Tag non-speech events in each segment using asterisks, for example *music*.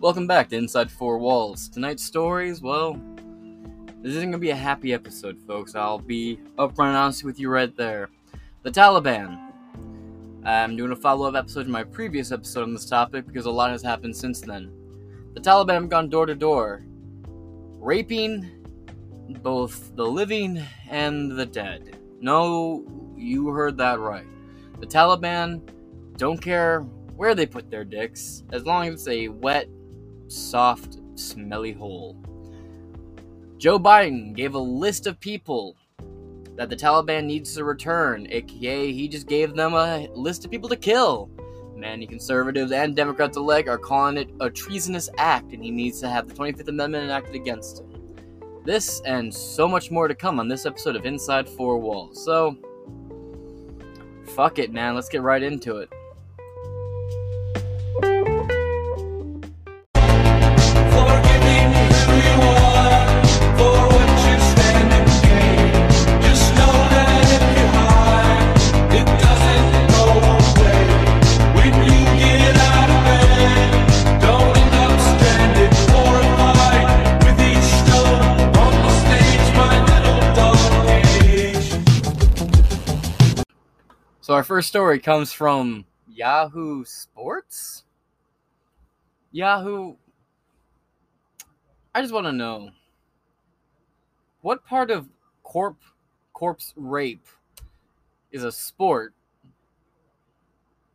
Welcome back to Inside Four Walls. Tonight's stories, well, this isn't gonna be a happy episode, folks. I'll be upfront and honest with you right there. The Taliban. I'm doing a follow up episode to my previous episode on this topic because a lot has happened since then. The Taliban have gone door to door, raping both the living and the dead. No, you heard that right. The Taliban don't care where they put their dicks, as long as it's a wet, soft, smelly hole. Joe Biden gave a list of people that the Taliban needs to return, aka, he just gave them a list of people to kill. Many conservatives and Democrats alike are calling it a treasonous act, and he needs to have the 25th Amendment enacted against him. This and so much more to come on this episode of Inside Four Walls. So, fuck it, man. Let's get right into it. First story comes from Yahoo Sports. Yahoo. I just want to know what part of corp corpse rape is a sport.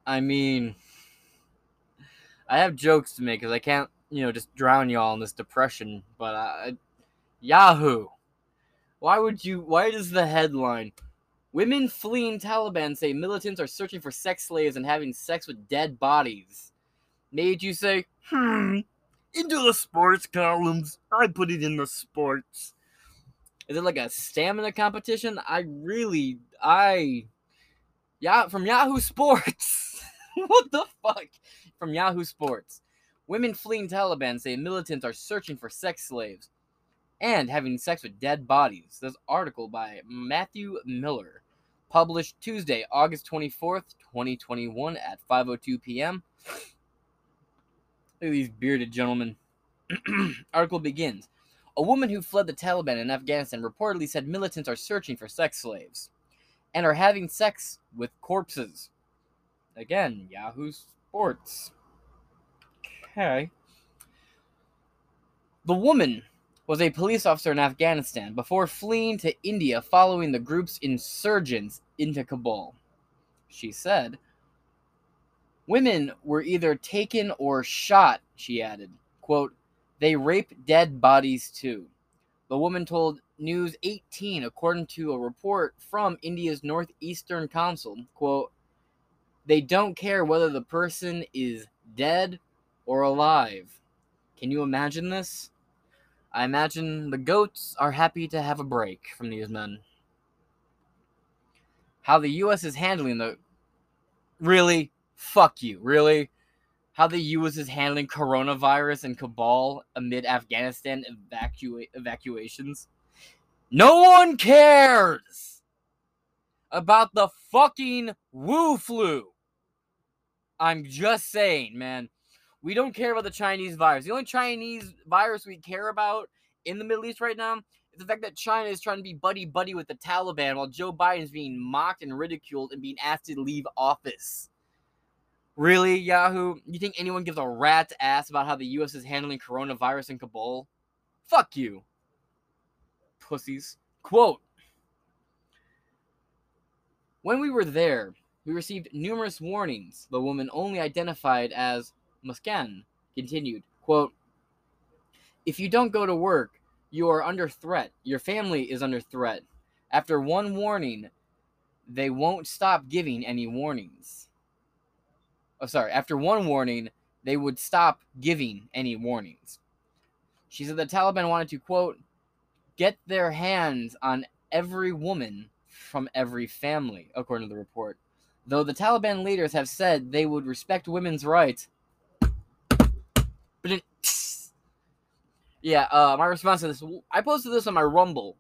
I mean, I have jokes to make because I can't, you know, just drown y'all in this depression. But I, Yahoo, why would you? Why does the headline? Women fleeing Taliban say militants are searching for sex slaves and having sex with dead bodies. Made you say, hmm, into the sports columns. I put it in the sports. Is it like a stamina competition? I really, I, yeah, from Yahoo Sports. *laughs* what the fuck? From Yahoo Sports. Women fleeing Taliban say militants are searching for sex slaves and having sex with dead bodies. This article by Matthew Miller, published Tuesday, August 24th, 2021 at 5:02 p.m. Look at these bearded gentlemen. *clears throat* article begins. A woman who fled the Taliban in Afghanistan reportedly said militants are searching for sex slaves and are having sex with corpses. Again, Yahoo Sports. Okay. The woman was a police officer in Afghanistan before fleeing to India following the group's insurgents into Kabul. She said, Women were either taken or shot, she added. Quote, they rape dead bodies too. The woman told News 18, according to a report from India's Northeastern Council, quote, they don't care whether the person is dead or alive. Can you imagine this? I imagine the goats are happy to have a break from these men. How the U.S. is handling the. Really? Fuck you. Really? How the U.S. is handling coronavirus and Kabul amid Afghanistan evacua- evacuations? No one cares about the fucking Wu flu. I'm just saying, man. We don't care about the Chinese virus. The only Chinese virus we care about in the Middle East right now the fact that China is trying to be buddy buddy with the Taliban while Joe Biden is being mocked and ridiculed and being asked to leave office. Really, Yahoo? You think anyone gives a rat's ass about how the U.S. is handling coronavirus in Kabul? Fuck you. Pussies. Quote When we were there, we received numerous warnings. The woman only identified as Muskan continued, quote, If you don't go to work, you are under threat. Your family is under threat. After one warning, they won't stop giving any warnings. Oh, sorry. After one warning, they would stop giving any warnings. She said the Taliban wanted to, quote, get their hands on every woman from every family, according to the report. Though the Taliban leaders have said they would respect women's rights, but it, yeah, uh, my response to this, I posted this on my Rumble.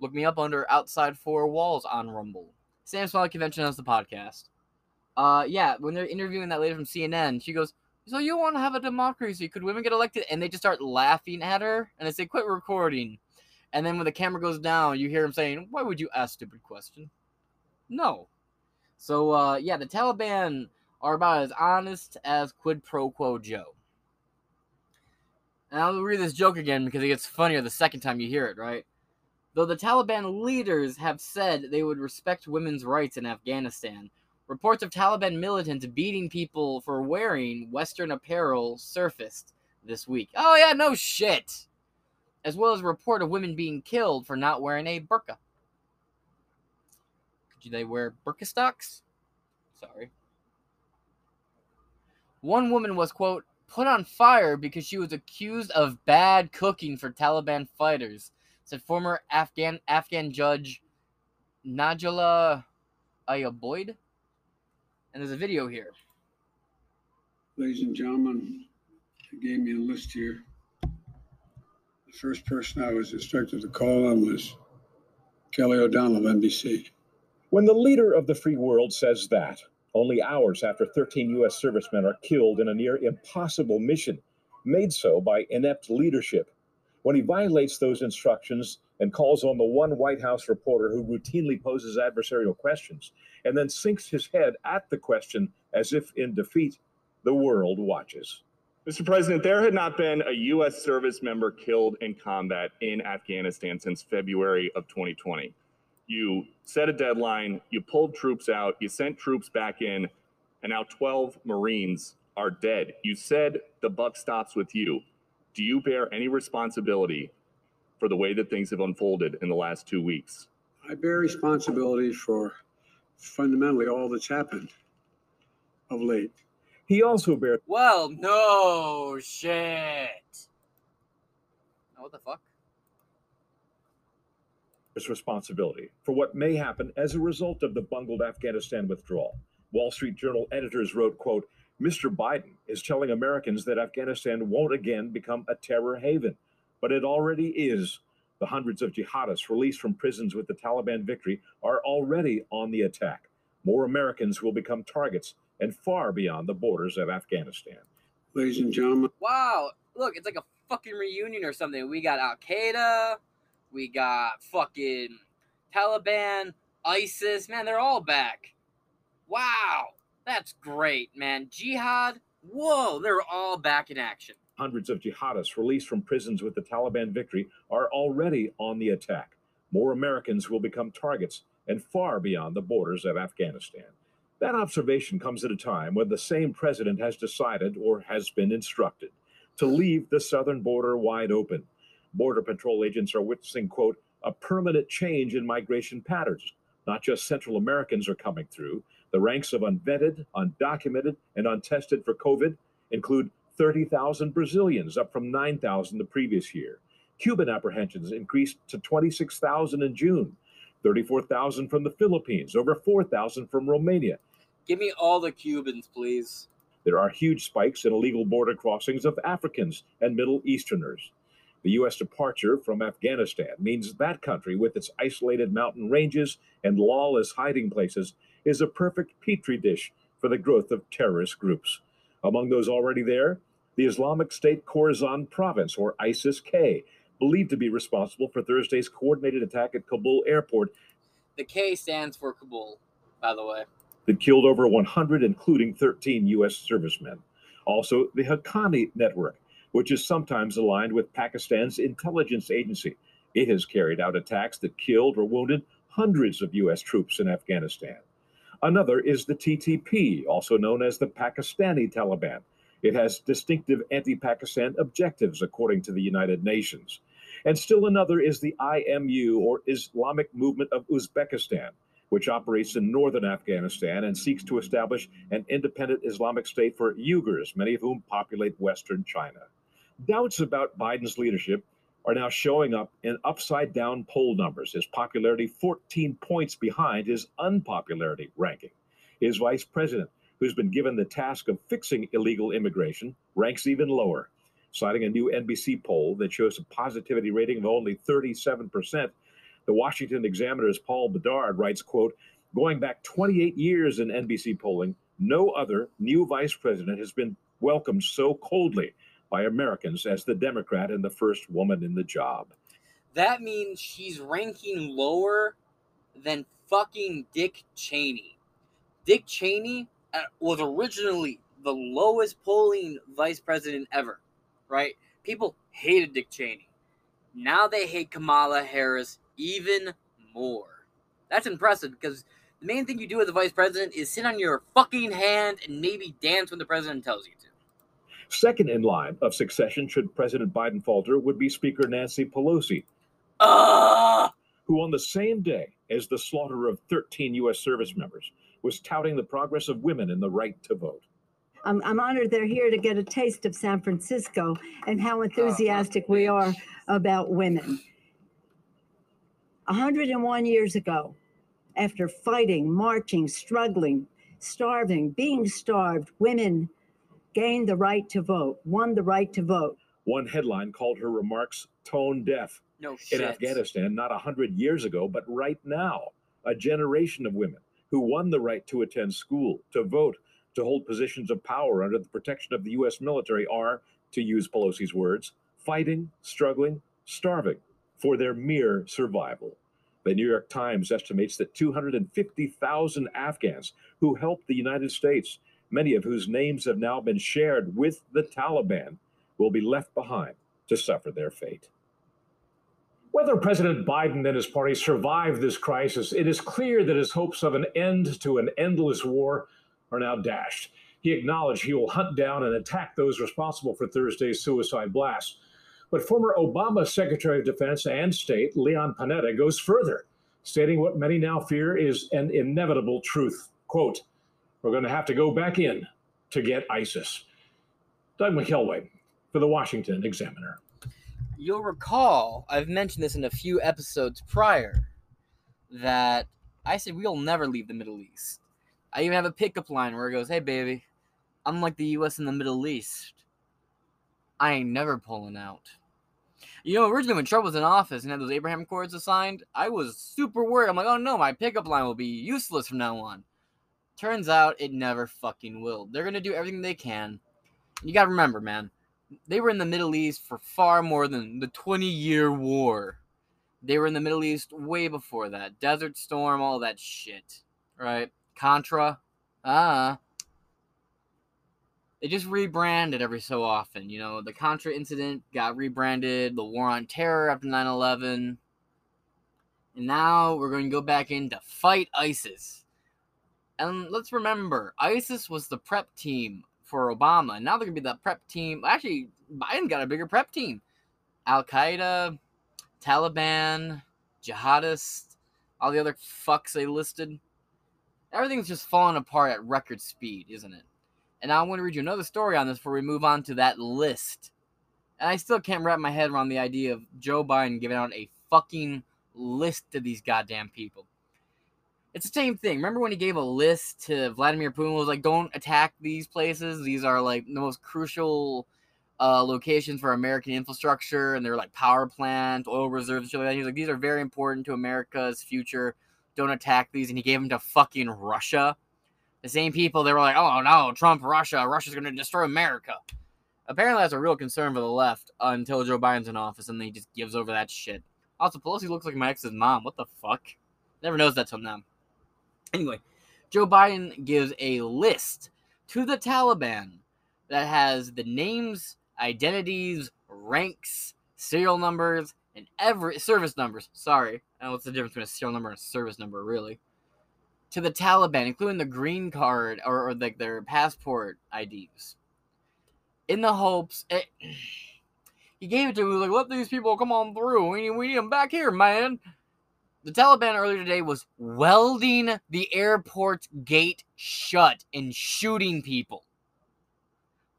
Look me up under Outside Four Walls on Rumble. Sam Smiley Convention has the podcast. Uh, yeah, when they're interviewing that lady from CNN, she goes, So you want to have a democracy? Could women get elected? And they just start laughing at her, and they say, "Quit recording." And then when the camera goes down, you hear him saying, "Why would you ask stupid question?" No. So uh, yeah, the Taliban are about as honest as quid pro quo Joe. And I'll read this joke again because it gets funnier the second time you hear it, right? Though the Taliban leaders have said they would respect women's rights in Afghanistan, reports of Taliban militants beating people for wearing Western apparel surfaced this week. Oh, yeah, no shit! As well as a report of women being killed for not wearing a burqa. Could they wear burqa stocks? Sorry. One woman was, quote, put on fire because she was accused of bad cooking for Taliban fighters, said former Afghan Afghan judge Najla Ayoubi. And there's a video here. Ladies and gentlemen, they gave me a list here. The first person I was instructed to call on was Kelly O'Donnell of NBC. When the leader of the free world says that, only hours after 13 U.S. servicemen are killed in a near impossible mission, made so by inept leadership, when he violates those instructions and calls on the one White House reporter who routinely poses adversarial questions and then sinks his head at the question as if in defeat, the world watches. Mr. President, there had not been a U.S. service member killed in combat in Afghanistan since February of 2020. You set a deadline, you pulled troops out, you sent troops back in, and now 12 Marines are dead. You said the buck stops with you. Do you bear any responsibility for the way that things have unfolded in the last two weeks? I bear responsibility for fundamentally all that's happened of late. He also bears Well, no shit. Oh, what the fuck? Responsibility for what may happen as a result of the bungled Afghanistan withdrawal. Wall Street Journal editors wrote, quote, Mr. Biden is telling Americans that Afghanistan won't again become a terror haven, but it already is. The hundreds of jihadists released from prisons with the Taliban victory are already on the attack. More Americans will become targets and far beyond the borders of Afghanistan. Ladies and gentlemen, Wow, look, it's like a fucking reunion or something. We got Al Qaeda, we got fucking Taliban, ISIS. Man, they're all back. Wow, that's great, man. Jihad, whoa, they're all back in action. Hundreds of jihadists released from prisons with the Taliban victory are already on the attack. More Americans will become targets and far beyond the borders of Afghanistan. That observation comes at a time when the same president has decided or has been instructed to leave the southern border wide open. Border Patrol agents are witnessing, quote, a permanent change in migration patterns. Not just Central Americans are coming through. The ranks of unvetted, undocumented, and untested for COVID include 30,000 Brazilians, up from 9,000 the previous year. Cuban apprehensions increased to 26,000 in June, 34,000 from the Philippines, over 4,000 from Romania. Give me all the Cubans, please. There are huge spikes in illegal border crossings of Africans and Middle Easterners. The U.S. departure from Afghanistan means that country, with its isolated mountain ranges and lawless hiding places, is a perfect petri dish for the growth of terrorist groups. Among those already there, the Islamic State Khorasan province, or ISIS K, believed to be responsible for Thursday's coordinated attack at Kabul airport The K stands for Kabul, by the way. that killed over 100, including 13 U.S. servicemen. Also, the Haqqani Network, which is sometimes aligned with Pakistan's intelligence agency. It has carried out attacks that killed or wounded hundreds of U.S. troops in Afghanistan. Another is the TTP, also known as the Pakistani Taliban. It has distinctive anti Pakistan objectives, according to the United Nations. And still another is the IMU, or Islamic Movement of Uzbekistan, which operates in northern Afghanistan and seeks to establish an independent Islamic state for Uyghurs, many of whom populate western China. Doubts about Biden's leadership are now showing up in upside down poll numbers, his popularity 14 points behind his unpopularity ranking. His vice president, who's been given the task of fixing illegal immigration, ranks even lower. Citing a new NBC poll that shows a positivity rating of only 37%, the Washington Examiner's Paul Bedard writes, quote, going back 28 years in NBC polling, no other new vice president has been welcomed so coldly by Americans as the Democrat and the first woman in the job. That means she's ranking lower than fucking Dick Cheney. Dick Cheney uh, was originally the lowest polling vice president ever, right? People hated Dick Cheney. Now they hate Kamala Harris even more. That's impressive because the main thing you do as a vice president is sit on your fucking hand and maybe dance when the president tells you to. Second in line of succession, should President Biden falter, would be Speaker Nancy Pelosi, Ah! who, on the same day as the slaughter of 13 U.S. service members, was touting the progress of women in the right to vote. I'm, I'm honored they're here to get a taste of San Francisco and how enthusiastic we are about women. 101 years ago, after fighting, marching, struggling, starving, being starved, women gained the right to vote, won the right to vote. One headline called her remarks tone deaf. No shit. in. Afghanistan not a hundred years ago, but right now, a generation of women who won the right to attend school, to vote, to hold positions of power under the protection of the U.S. military are, to use Pelosi's words, fighting, struggling, starving for their mere survival. The New York Times estimates that 250,000 Afghans who helped the United States, many of whose names have now been shared with the Taliban, will be left behind to suffer their fate. Whether President Biden and his party survive this crisis, it is clear that his hopes of an end to an endless war are now dashed. He acknowledged he will hunt down and attack those responsible for Thursday's suicide blast. But former Obama Secretary of Defense and State Leon Panetta goes further, stating what many now fear is an inevitable truth. Quote, We're going to have to go back in to get ISIS. Doug McKelway for the Washington Examiner. You'll recall, I've mentioned this in a few episodes prior, that I said we'll never leave the Middle East. I even have a pickup line where it goes, Hey, baby, unlike the US and the Middle East, I ain't never pulling out. You know, originally when Trump was in office and had those Abraham Accords assigned, I was super worried. I'm like, oh no, my pickup line will be useless from now on. Turns out it never fucking will. They're gonna do everything they can. You gotta remember, man, they were in the Middle East for far more than the 20 year war. They were in the Middle East way before that. Desert Storm, all that shit. Right? Contra. Ah. They just rebranded every so often. You know, the Contra incident got rebranded, the war on terror after 9 11. And now we're going to go back in to fight ISIS. And let's remember, ISIS was the prep team for Obama. Now they're to be the prep team. Actually, Biden got a bigger prep team. Al Qaeda, Taliban, jihadists, all the other fucks they listed. Everything's just falling apart at record speed, isn't it? And I'm going to read you another story on this before we move on to that list. And I still can't wrap my head around the idea of Joe Biden giving out a fucking list to these goddamn people. It's the same thing. Remember when he gave a list to Vladimir Putin? Was like, don't attack these places. These are like the most crucial uh, locations for American infrastructure, and they're like power plants, oil reserves, and shit like that. He's like, these are very important to America's future. Don't attack these. And he gave them to fucking Russia. The same people they were like, oh no, Trump, Russia, Russia's going to destroy America. Apparently, that's a real concern for the left until Joe Biden's in office, and then he just gives over that shit. Also, Pelosi looks like my ex's mom. What the fuck? Never knows that till now. Anyway, Joe Biden gives a list to the Taliban that has the names, identities, ranks, serial numbers, and every service numbers. Sorry, I what's the difference between a serial number and a service number, really. To the Taliban, including the green card or, or like their passport IDs, in the hopes. It, eh, *clears throat* he gave it to me like, let these people come on through. We need, we need them back here, man. The Taliban earlier today was welding the airport gate shut and shooting people.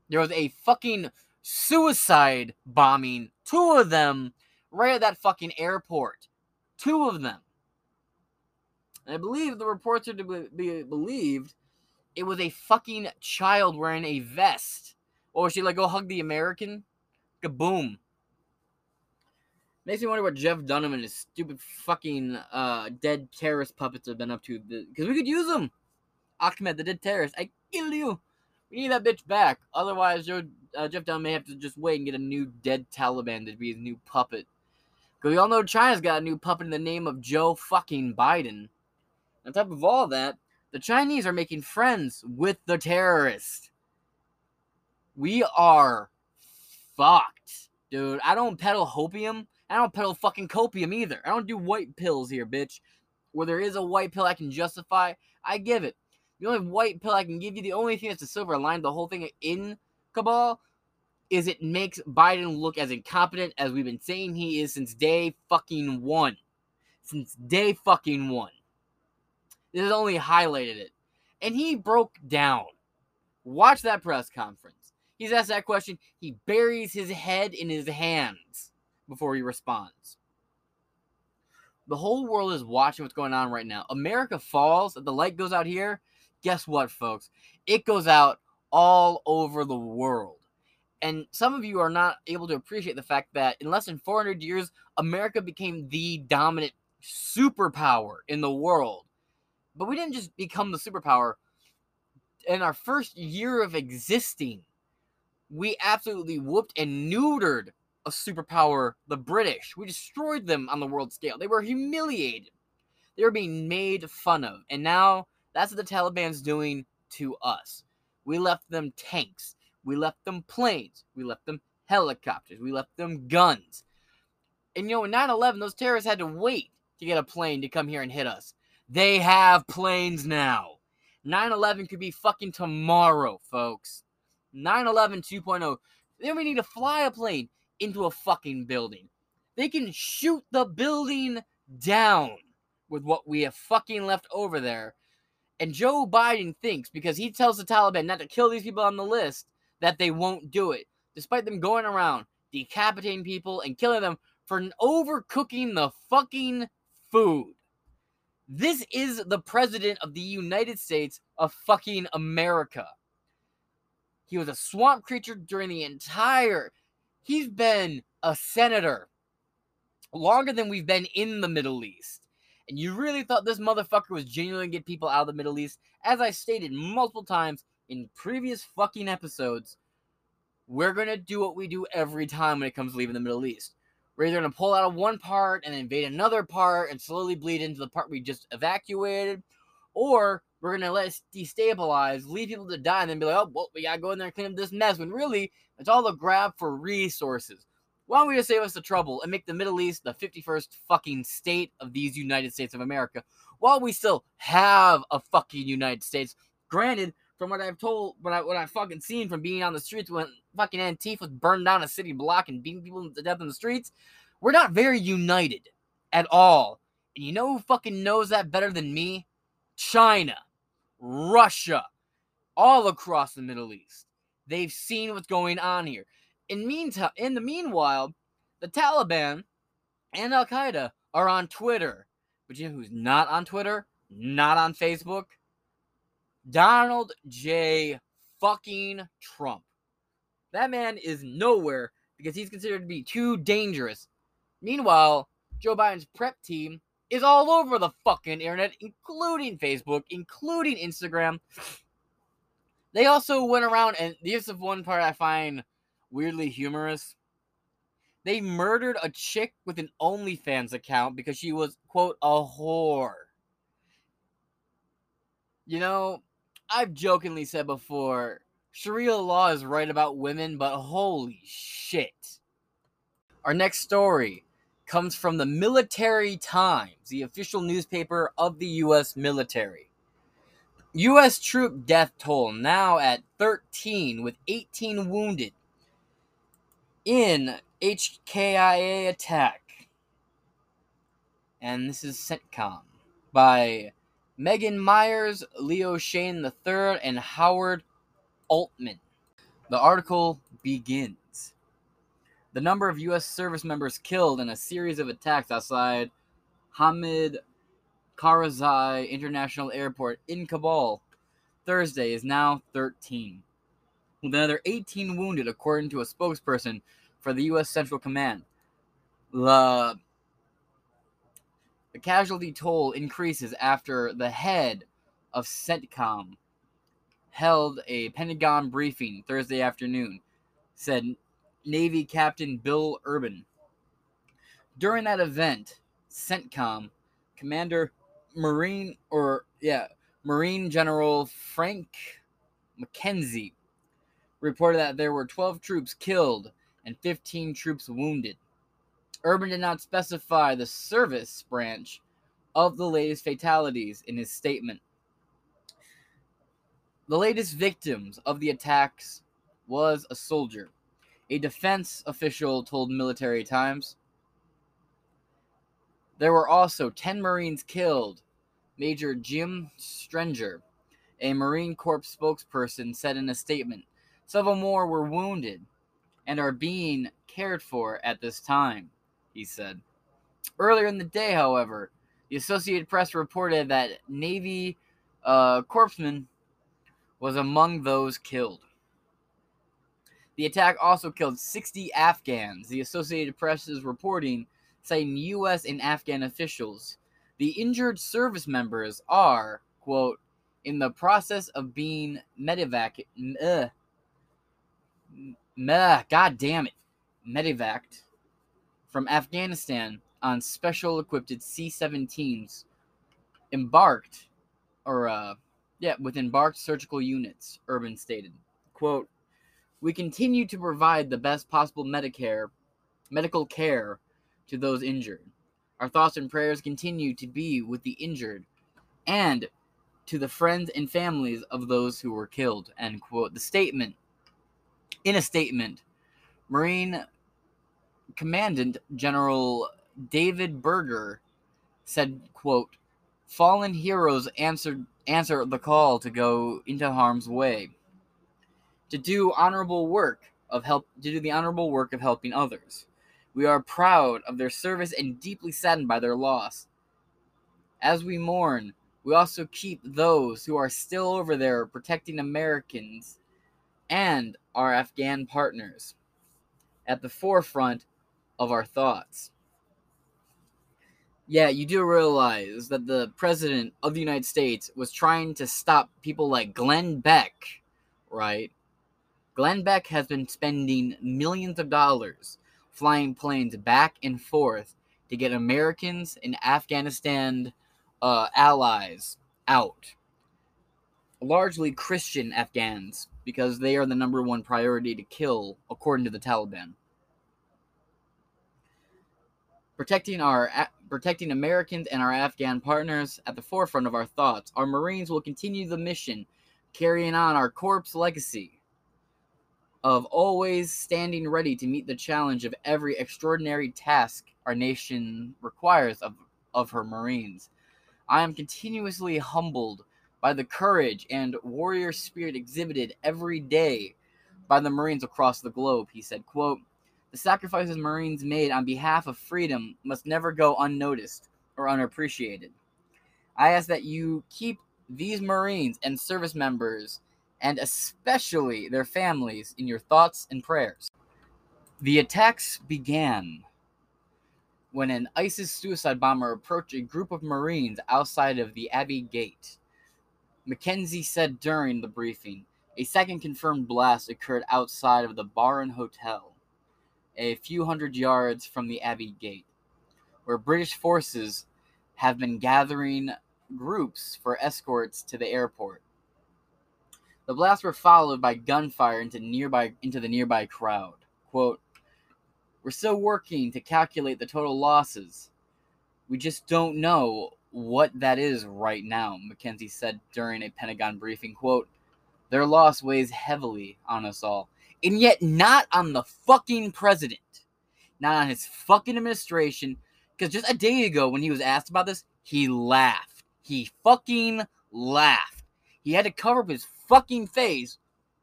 There was a fucking suicide bombing, two of them, right at that fucking airport. Two of them. And I believe the reports are to be, be believed it was a fucking child wearing a vest. Oh, or she like go hug the American? Kaboom. Makes me wonder what Jeff Dunham and his stupid fucking uh, dead terrorist puppets have been up to. Because we could use them. Ahmed, the dead terrorist, I kill you. We need that bitch back. Otherwise, Joe, uh, Jeff Dunham may have to just wait and get a new dead Taliban to be his new puppet. Because we all know China's got a new puppet in the name of Joe fucking Biden. On top of all that, the Chinese are making friends with the terrorists. We are fucked, dude. I don't peddle hopium. I don't peddle fucking copium either. I don't do white pills here, bitch. Where there is a white pill I can justify, I give it. The only white pill I can give you, the only thing that's the silver line, the whole thing in Kabul, is it makes Biden look as incompetent as we've been saying he is since day fucking one. Since day fucking one. This has only highlighted it. And he broke down. Watch that press conference. He's asked that question. He buries his head in his hands before he responds. The whole world is watching what's going on right now. America falls, the light goes out here. Guess what, folks? It goes out all over the world. And some of you are not able to appreciate the fact that in less than 400 years, America became the dominant superpower in the world. But we didn't just become the superpower. In our first year of existing, we absolutely whooped and neutered a superpower, the British. We destroyed them on the world scale. They were humiliated. They were being made fun of. And now that's what the Taliban's doing to us. We left them tanks. We left them planes. We left them helicopters. We left them guns. And you know, in 9 11, those terrorists had to wait to get a plane to come here and hit us. They have planes now. 9 11 could be fucking tomorrow, folks. 9 11 2.0. They don't need to fly a plane into a fucking building. They can shoot the building down with what we have fucking left over there. And Joe Biden thinks because he tells the Taliban not to kill these people on the list that they won't do it, despite them going around decapitating people and killing them for overcooking the fucking food. This is the president of the United States of fucking America. He was a swamp creature during the entire. He's been a senator longer than we've been in the Middle East. And you really thought this motherfucker was genuinely get people out of the Middle East? As I stated multiple times in previous fucking episodes, we're gonna do what we do every time when it comes to leaving the Middle East. We're either gonna pull out of one part and invade another part and slowly bleed into the part we just evacuated, or we're gonna let it destabilize, leave people to die, and then be like, oh, well, we gotta go in there and clean up this mess. When really, it's all a grab for resources. Why don't we just save us the trouble and make the Middle East the 51st fucking state of these United States of America while we still have a fucking United States? Granted, from what I've told, what I what I've fucking seen from being on the streets when fucking Antifa burned down a city block and beating people to death in the streets, we're not very united at all. And you know who fucking knows that better than me? China, Russia, all across the Middle East. They've seen what's going on here. In meantime, in the meanwhile, the Taliban and Al Qaeda are on Twitter. But you know who's not on Twitter? Not on Facebook? Donald J. fucking Trump. That man is nowhere because he's considered to be too dangerous. Meanwhile, Joe Biden's prep team is all over the fucking internet, including Facebook, including Instagram. They also went around, and this is one part I find weirdly humorous. They murdered a chick with an OnlyFans account because she was, quote, a whore. You know, I've jokingly said before Sharia law is right about women, but holy shit. Our next story comes from the Military Times, the official newspaper of the U.S. military. U.S. troop death toll now at 13, with 18 wounded in HKIA attack. And this is CENTCOM by Meghann Myers, Leo Shane III, and Howard Altman. The article begins. The number of U.S. service members killed in a series of attacks outside Hamid Karzai International Airport in Kabul Thursday is now 13, with another 18 wounded, according to a spokesperson for the U.S. Central Command. The the casualty toll increases after the head of CENTCOM held a Pentagon briefing Thursday afternoon, said Navy Captain Bill Urban. During that event, CENTCOM Commander Marine or yeah, Marine General Frank McKenzie reported that there were 12 troops killed and 15 troops wounded. Urban did not specify the service branch of the latest fatalities in his statement. The latest victims of the attacks was a soldier. A defense official told Military Times. There were also 10 Marines killed. Major Jim Stenger, a Marine Corps spokesperson, said in a statement several more were wounded and are being cared for at this time, he said. Earlier in the day, however, the Associated Press reported that Navy uh, corpsman was among those killed. The attack also killed 60 Afghans, the Associated Press is reporting, citing U.S. and Afghan officials. The injured service members are, quote, in the process of being medevac, uh, god damn it, medevaced from Afghanistan on special equipped C-17s embarked, or uh, yeah, with embarked surgical units. Urban stated, "quote We continue to provide the best possible Medicare, medical care to those injured. Our thoughts and prayers continue to be with the injured, and." To the friends and families of those who were killed. End quote. The statement in a statement, Marine Commandant General David Berger said, quote, Fallen heroes answered answer the call to go into harm's way. To do honorable work of help to do the honorable work of helping others. We are proud of their service and deeply saddened by their loss. As we mourn, we also keep those who are still over there protecting Americans and our Afghan partners at the forefront of our thoughts. Yeah, you do realize that the president of the United States was trying to stop people like Glenn Beck, right? Glenn Beck has been spending millions of dollars flying planes back and forth to get Americans and Afghanistan uh, allies out. Largely Christian Afghans, because they are the number one priority to kill, according to the Taliban. Protecting our protecting Americans and our Afghan partners at the forefront of our thoughts. Our Marines will continue the mission, carrying on our Corps legacy of always standing ready to meet the challenge of every extraordinary task our nation requires of, of her Marines. I am continuously humbled by the courage and warrior spirit exhibited every day by the Marines across the globe, he said, quote, The sacrifices Marines made on behalf of freedom must never go unnoticed or unappreciated. I ask that you keep these Marines and service members, and especially their families, in your thoughts and prayers. The attacks began when an ISIS suicide bomber approached a group of Marines outside of the Abbey Gate. McKenzie said during the briefing a second confirmed blast occurred outside of the Baron Hotel, a few hundred yards from the Abbey Gate, where British forces have been gathering groups for escorts to the airport. The blasts were followed by gunfire into nearby into the nearby crowd. Quote, We're still working to calculate the total losses. We just don't know what that is right now, McKenzie said during a Pentagon briefing. Quote, Their loss weighs heavily on us all. And yet not on the fucking president. Not on his fucking administration. Because just a day ago when he was asked about this, he laughed. He fucking laughed. He had to cover up his fucking face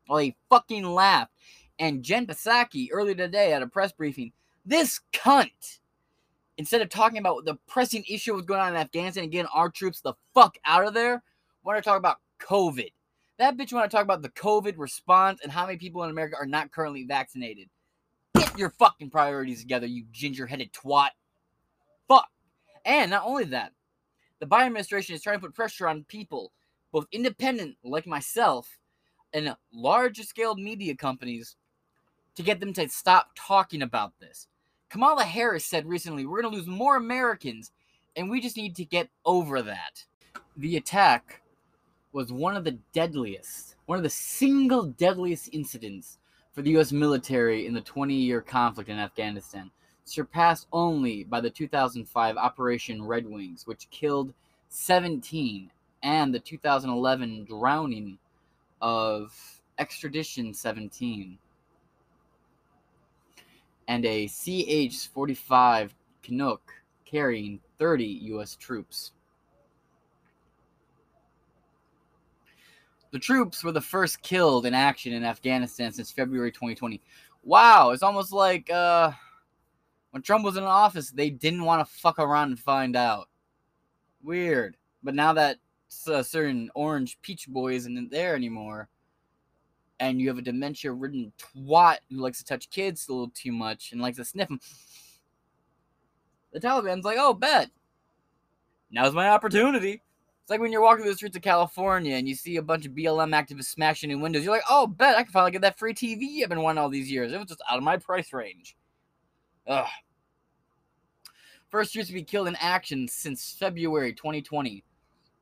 while he fucking laughed. And Jen Psaki earlier today at a press briefing, this cunt, instead of talking about the pressing issue was going on in Afghanistan and getting our troops the fuck out of there, want to talk about COVID. That bitch want to talk about the COVID response and how many people in America are not currently vaccinated. Get your fucking priorities together, you ginger-headed twat. Fuck. And not only that, the Biden administration is trying to put pressure on people, both independent like myself, and larger scale media companies to get them to stop talking about this. Kamala Harris said recently, We're going to lose more Americans, and we just need to get over that. The attack was one of the deadliest, one of the single deadliest incidents for the U.S. military in the 20 year conflict in Afghanistan, surpassed only by the 2005 Operation Red Wings, which killed 17, and the 2011 drowning of Extortion 17 and a CH 45 Chinook carrying 30 U.S. troops. The troops were the first killed in action in Afghanistan since February 2020. Wow, it's almost like uh, when Trump was in office, they didn't want to fuck around and find out. Weird. But now that a certain orange peach boy isn't there anymore, and you have a dementia ridden twat who likes to touch kids a little too much and likes to sniff them, the Taliban's like, oh, bet. Now's my opportunity. It's like when you're walking through the streets of California and you see a bunch of BLM activists smashing in windows. You're like, oh, bet I can finally get that free TV I've been wanting all these years. It was just out of my price range. Ugh. First troops to be killed in action since February 2020.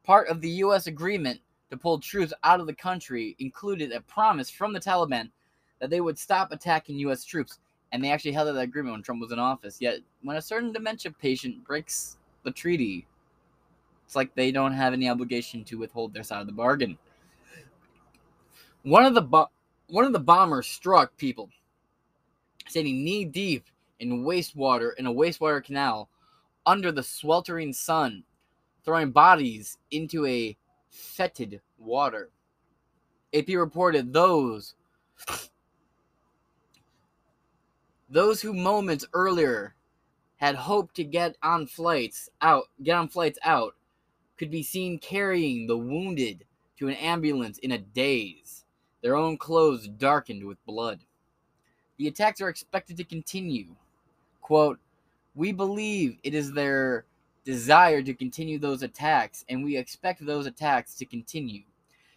Part of the U.S. agreement to pull troops out of the country included a promise from the Taliban that they would stop attacking U.S. troops, and they actually held that agreement when Trump was in office. Yet, when a certain dementia patient breaks the treaty, it's like they don't have any obligation to withhold their side of the bargain. One of the bo- one of the bombers struck people, standing knee deep in wastewater in a wastewater canal under the sweltering sun, throwing bodies into a fetid water. AP reported those those who moments earlier had hoped to get on flights out get on flights out could be seen carrying the wounded to an ambulance in a daze, their own clothes darkened with blood. The attacks are expected to continue. Quote, We believe it is their desire to continue those attacks, and we expect those attacks to continue.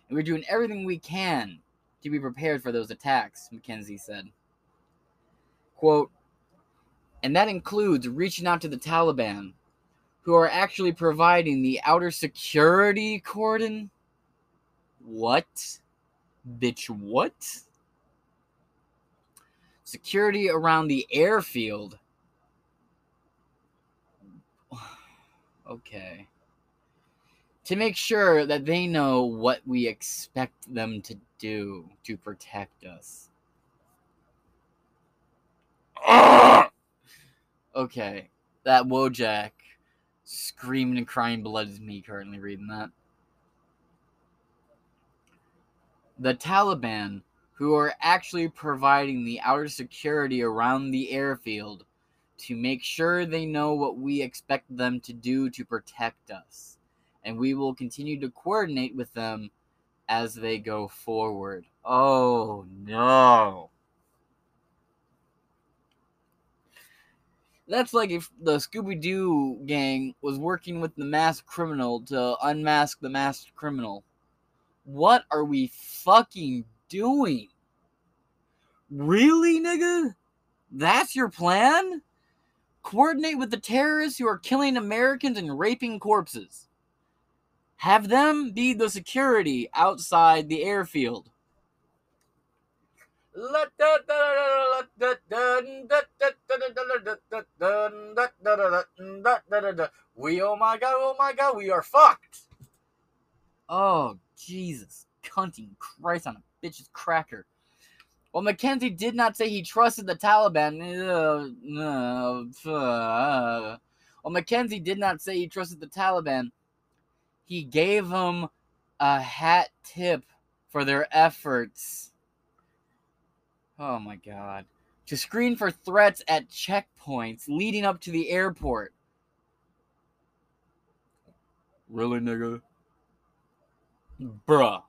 And we're doing everything we can to be prepared for those attacks, McKenzie said. Quote, and that includes reaching out to the Taliban, who are actually providing the outer security cordon. What? Bitch, what? Security around the airfield. Okay. To make sure that they know what we expect them to do to protect us. *coughs* Okay, that Wojak screaming and crying blood is me currently reading that. The Taliban, who are actually providing the outer security around the airfield to make sure they know what we expect them to do to protect us. And we will continue to coordinate with them as they go forward. Oh no. That's like if the Scooby Doo gang was working with the masked criminal to unmask the masked criminal. What are we fucking doing? Really, nigga? That's your plan? Coordinate with the terrorists who are killing Americans and raping corpses. Have them be the security outside the airfield. We, oh my god, oh my god, we are fucked. Oh, Jesus. Cunting Christ on a bitch's cracker. Well, McKenzie did not say he trusted the Taliban. Well, McKenzie did not say he trusted the Taliban. He gave them a hat tip for their efforts. Oh my god. To screen for threats at checkpoints leading up to the airport. Really, nigga? Bruh.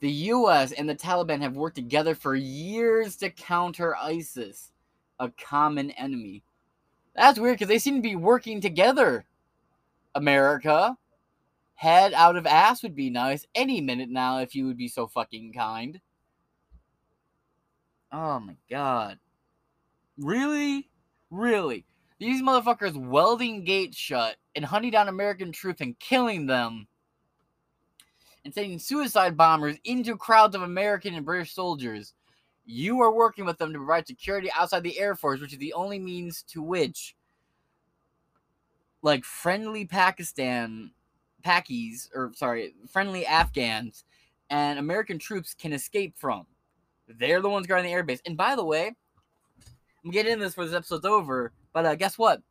The US and the Taliban have worked together for years to counter ISIS, a common enemy. That's weird because they seem to be working together. America. head out of ass would be nice any minute now if you would be so fucking kind. Oh my god. Really? Really? These motherfuckers welding gates shut and hunting down American troops and killing them and sending suicide bombers into crowds of American and British soldiers. You are working with them to provide security outside the Air Force, which is the only means to which, like, friendly Pakistan, Pakis, or sorry, friendly Afghans and American troops can escape from. They're the ones guarding the airbase. And by the way, I'm getting into this before this episode's over, but uh, guess what?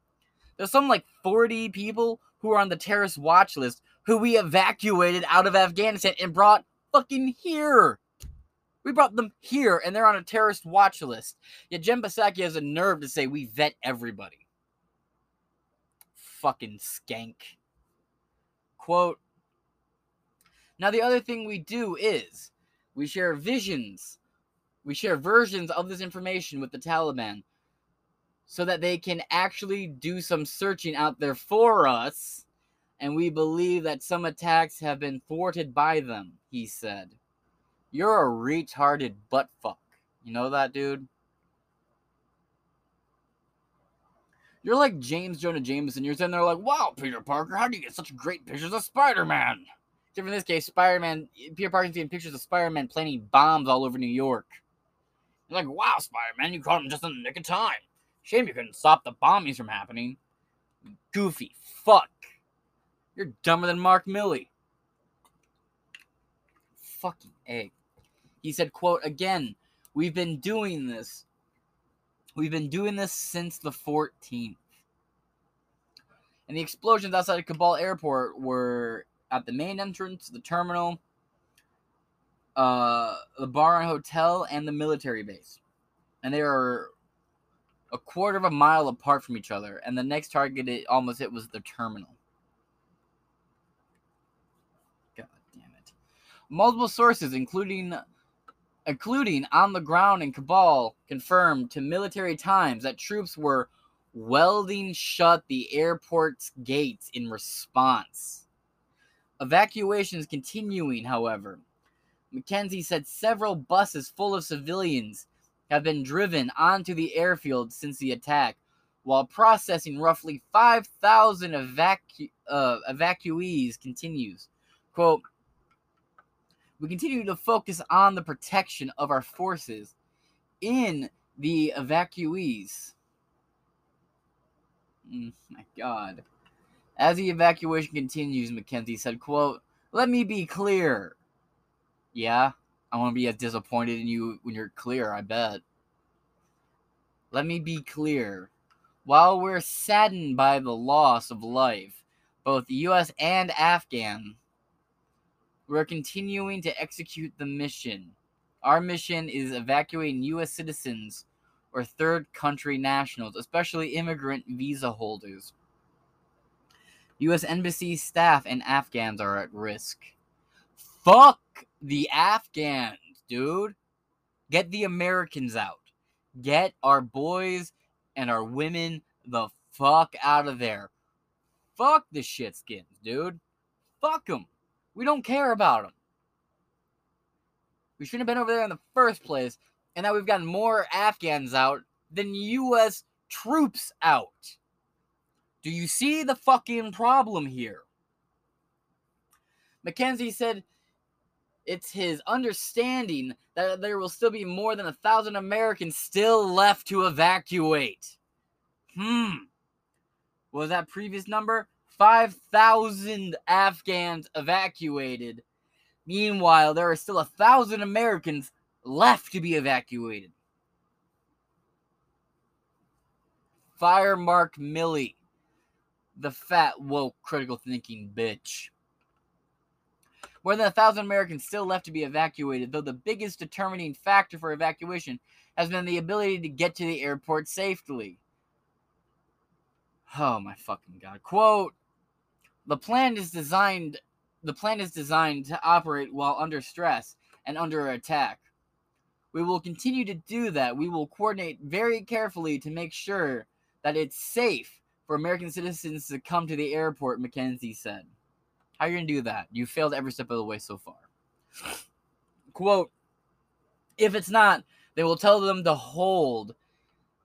There's some like 40 people who are on the terrorist watch list who we evacuated out of Afghanistan and brought fucking here. We brought them here and they're on a terrorist watch list. Yet Jen Psaki has a nerve to say we vet everybody. Fucking skank. Quote Now, the other thing we do is we share visions, we share versions of this information with the Taliban so that they can actually do some searching out there for us. And we believe that some attacks have been thwarted by them, he said. You're a retarded butt fuck. You know that, dude? You're like James Jonah Jameson. You're sitting there like, wow, Peter Parker, how do you get such great pictures of Spider Man? Except in this case, Spider Man, Peter Parker's getting pictures of Spider Man planting bombs all over New York. You're like, wow, Spider Man, you caught him just in the nick of time. Shame you couldn't stop the bombings from happening. Goofy fuck. You're dumber than Mark Milley. Fucking egg. He said, quote, again, we've been doing this. We've been doing this since the 14th. And the explosions outside of Kabul airport were at the main entrance, the terminal, uh, the bar and hotel, and the military base. And they are a quarter of a mile apart from each other. And the next target it almost hit was the terminal. God damn it. Multiple sources, including including on the ground in Kabul, confirmed to military times that troops were welding shut the airport's gates in response. Evacuations continuing, however. McKenzie said several buses full of civilians have been driven onto the airfield since the attack, while processing roughly 5,000 evacu- uh, evacuees continues. Quote, we continue to focus on the protection of our forces in the evacuees. Mm, my God. As the evacuation continues, McKenzie said, quote, let me be clear. Yeah, I want to be as disappointed in you when you're clear, I bet. Let me be clear. While we're saddened by the loss of life, both US and Afghan, we're continuing to execute the mission. Our mission is evacuating US citizens or third country nationals, especially immigrant visa holders. US embassy staff and Afghans are at risk. Fuck the Afghans, dude. Get the Americans out. Get our boys and our women the fuck out of there. Fuck the shitskins, dude. Fuck them. We don't care about them. We shouldn't have been over there in the first place, and now we've gotten more Afghans out than U.S. troops out. Do you see the fucking problem here? McKenzie said it's his understanding that there will still be more than a thousand Americans still left to evacuate. Hmm. What was that previous number? 5,000 Afghans evacuated. Meanwhile, there are still a thousand Americans left to be evacuated. Fire Mark Milley, the fat, woke, critical thinking bitch. More than a thousand Americans still left to be evacuated, though the biggest determining factor for evacuation has been the ability to get to the airport safely. Oh my fucking god. Quote The plan is designed the plan is designed to operate while under stress and under attack. We will continue to do that. We will coordinate very carefully to make sure that it's safe for American citizens to come to the airport, McKenzie said. How are you gonna do that? You failed every step of the way so far. Quote, if it's not, they will tell them to hold,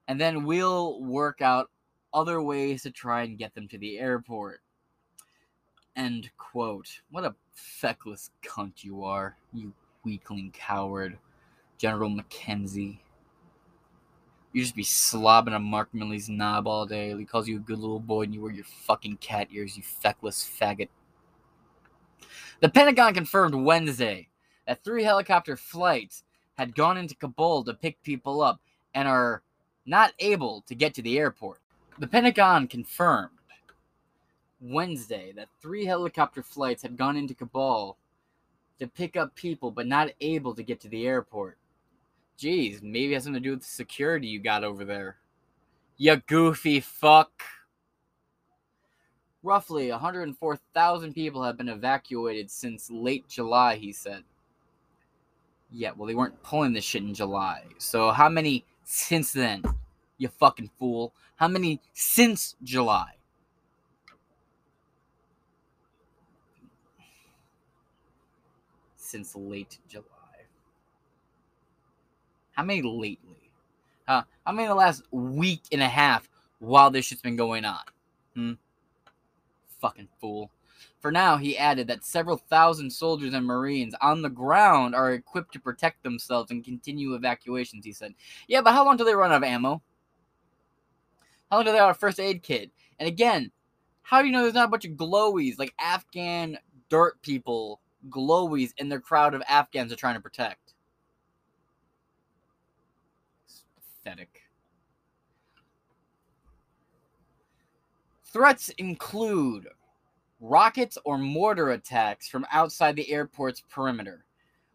and then we'll work out other ways to try and get them to the airport. End quote. What a feckless cunt you are, you weakling coward. General McKenzie. You just be slobbing on Mark Milley's knob all day. He calls you a good little boy and you wear your fucking cat ears, you feckless faggot. The Pentagon confirmed Wednesday that three helicopter flights had gone into Kabul to pick people up and are not able to get to the airport. The Pentagon confirmed Wednesday that three helicopter flights had gone into Kabul to pick up people but not able to get to the airport. Geez, maybe it has something to do with the security you got over there. You goofy fuck. Roughly 104,000 people have been evacuated since late July, he said. Yeah, well, they weren't pulling this shit in July. So, how many since then? You fucking fool. How many since July? Since late July. How many lately? Uh, how many in the last week and a half while this shit's been going on? Hmm? Fucking fool. For now, he added that several thousand soldiers and Marines on the ground are equipped to protect themselves and continue evacuations, he said. Yeah, but how long do they run out of ammo? How long do they have a first aid kit? And again, how do you know there's not a bunch of glowies, like Afghan dirt people, glowies in their crowd of Afghans they're trying to protect? It's pathetic. Threats include rockets or mortar attacks from outside the airport's perimeter,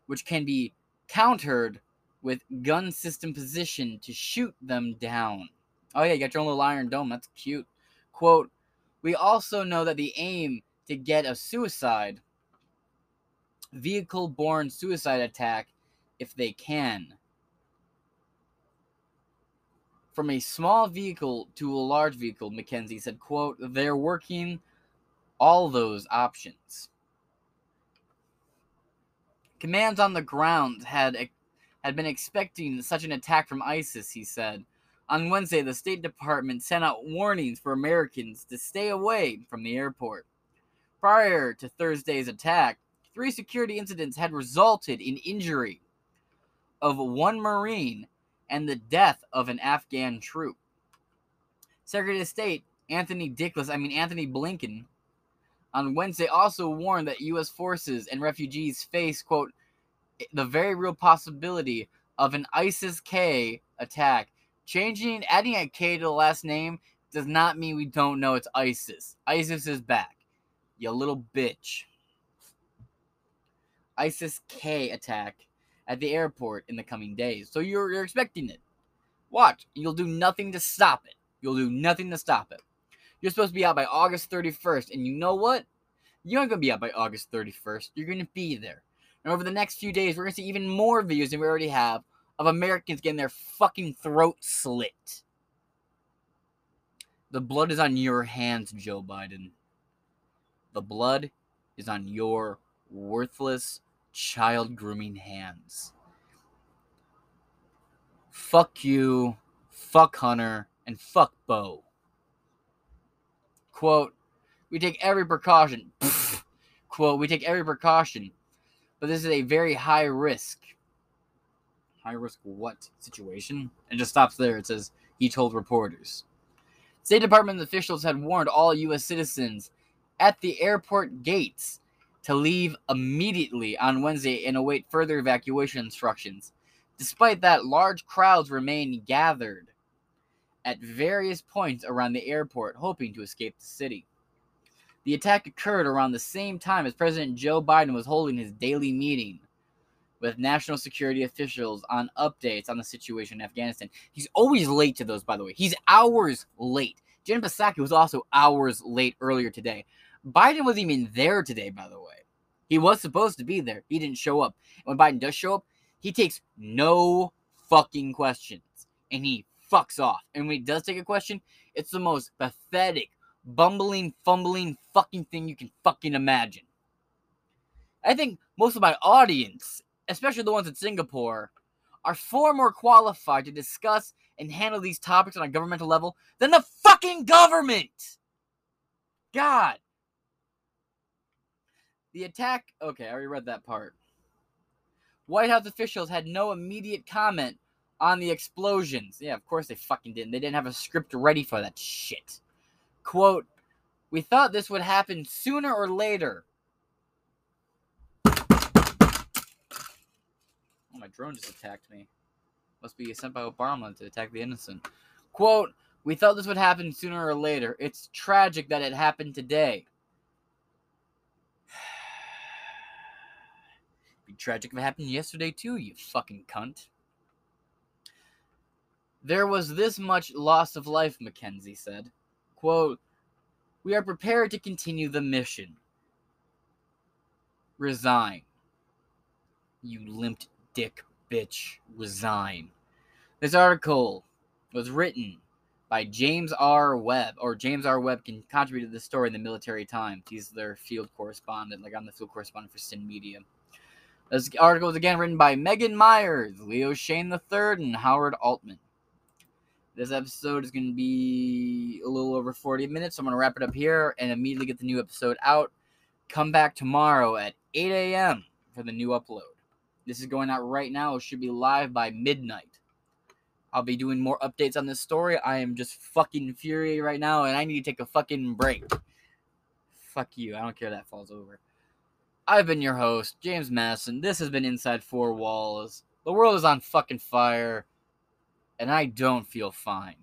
which can be countered with gun system position to shoot them down. Oh yeah, you got your own little iron dome. That's cute. Quote, we also know that the aim to get a suicide vehicle borne suicide attack if they can. From a small vehicle to a large vehicle, McKenzie said, quote, they're working all those options. Commands on the ground had had been expecting such an attack from ISIS, he said. On Wednesday, the State Department sent out warnings for Americans to stay away from the airport. Prior to Thursday's attack, three security incidents had resulted in injury of one Marine and the death of an Afghan troop. Secretary of State Anthony Dickless, I mean Anthony Blinken, on Wednesday also warned that U.S. forces and refugees face, quote, the very real possibility of an ISIS K attack. Changing, adding a K to the last name does not mean we don't know it's ISIS. ISIS is back. You little bitch. ISIS K attack at the airport in the coming days. So you're, you're expecting it. Watch. You'll do nothing to stop it. You'll do nothing to stop it. You're supposed to be out by August 31st. And you know what? You aren't going to be out by August 31st. You're going to be there. And over the next few days, we're going to see even more videos than we already have of Americans getting their fucking throat slit. The blood is on your hands, Joe Biden. The blood is on your worthless child grooming hands. Fuck you, fuck Hunter, and fuck Beau. Quote, we take every precaution. *laughs* Quote, we take every precaution, but this is a very high risk. High risk what situation? And just stops there. It says, he told reporters. State Department officials had warned all U.S. citizens at the airport gates to leave immediately on Wednesday and await further evacuation instructions. Despite that, large crowds remain gathered at various points around the airport, hoping to escape the city. The attack occurred around the same time as President Joe Biden was holding his daily meeting with national security officials on updates on the situation in Afghanistan. He's always late to those, by the way. He's hours late. Jen Psaki was also hours late earlier today. Biden wasn't even there today, by the way. He was supposed to be there. He didn't show up. When Biden does show up, he takes no fucking questions and he fucks off. And when he does take a question, it's the most pathetic, bumbling, fumbling fucking thing you can fucking imagine. I think most of my audience, especially the ones in Singapore, are far more qualified to discuss and handle these topics on a governmental level than the fucking government. God. The attack. Okay, I already read that part. White House officials had no immediate comment on the explosions. Yeah, of course they fucking didn't. They didn't have a script ready for that shit. Quote, we thought this would happen sooner or later. Oh, my drone just attacked me. Must be sent by Obama to attack the innocent. Quote, we thought this would happen sooner or later. It's tragic that it happened today. Be tragic it happened yesterday too, you fucking cunt. There was this much loss of life, McKenzie said. Quote, We are prepared to continue the mission. Resign. You limped dick bitch. Resign. This article was written by James R. Webb, or James R. Webb can contribute to this story in the Military Times. He's their field correspondent, like I'm the field correspondent for Sin Media. This article was again written by Meghann Myers, Leo Shane III, and Howard Altman. This episode is going to be a little over 40 minutes, so I'm going to wrap it up here and immediately get the new episode out. Come back tomorrow at 8 a.m. for the new upload. This is going out right now. It should be live by midnight. I'll be doing more updates on this story. I am just fucking infuriated right now, and I need to take a fucking break. Fuck you. I don't care that falls over. I've been your host, James Masson. This has been Inside Four Walls. The world is on fucking fire, and I don't feel fine.